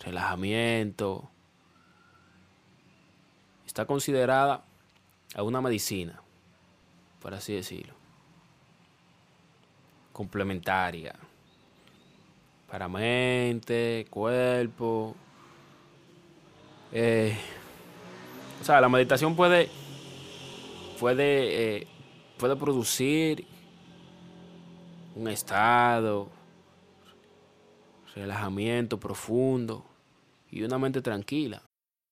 Relajamiento. Está considerada a una medicina, por así decirlo. Complementaria. Para mente, cuerpo. Eh, o sea, la meditación puede, puede, eh, puede producir un estado, relajamiento profundo y una mente tranquila.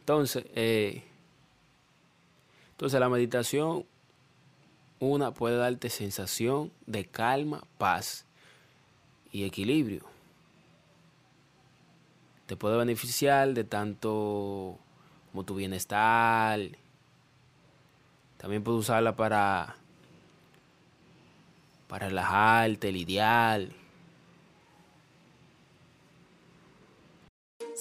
Entonces, eh, entonces la meditación, una puede darte sensación de calma, paz y equilibrio. Te puede beneficiar de tanto como tu bienestar. También puedes usarla para, para relajarte, lidiar.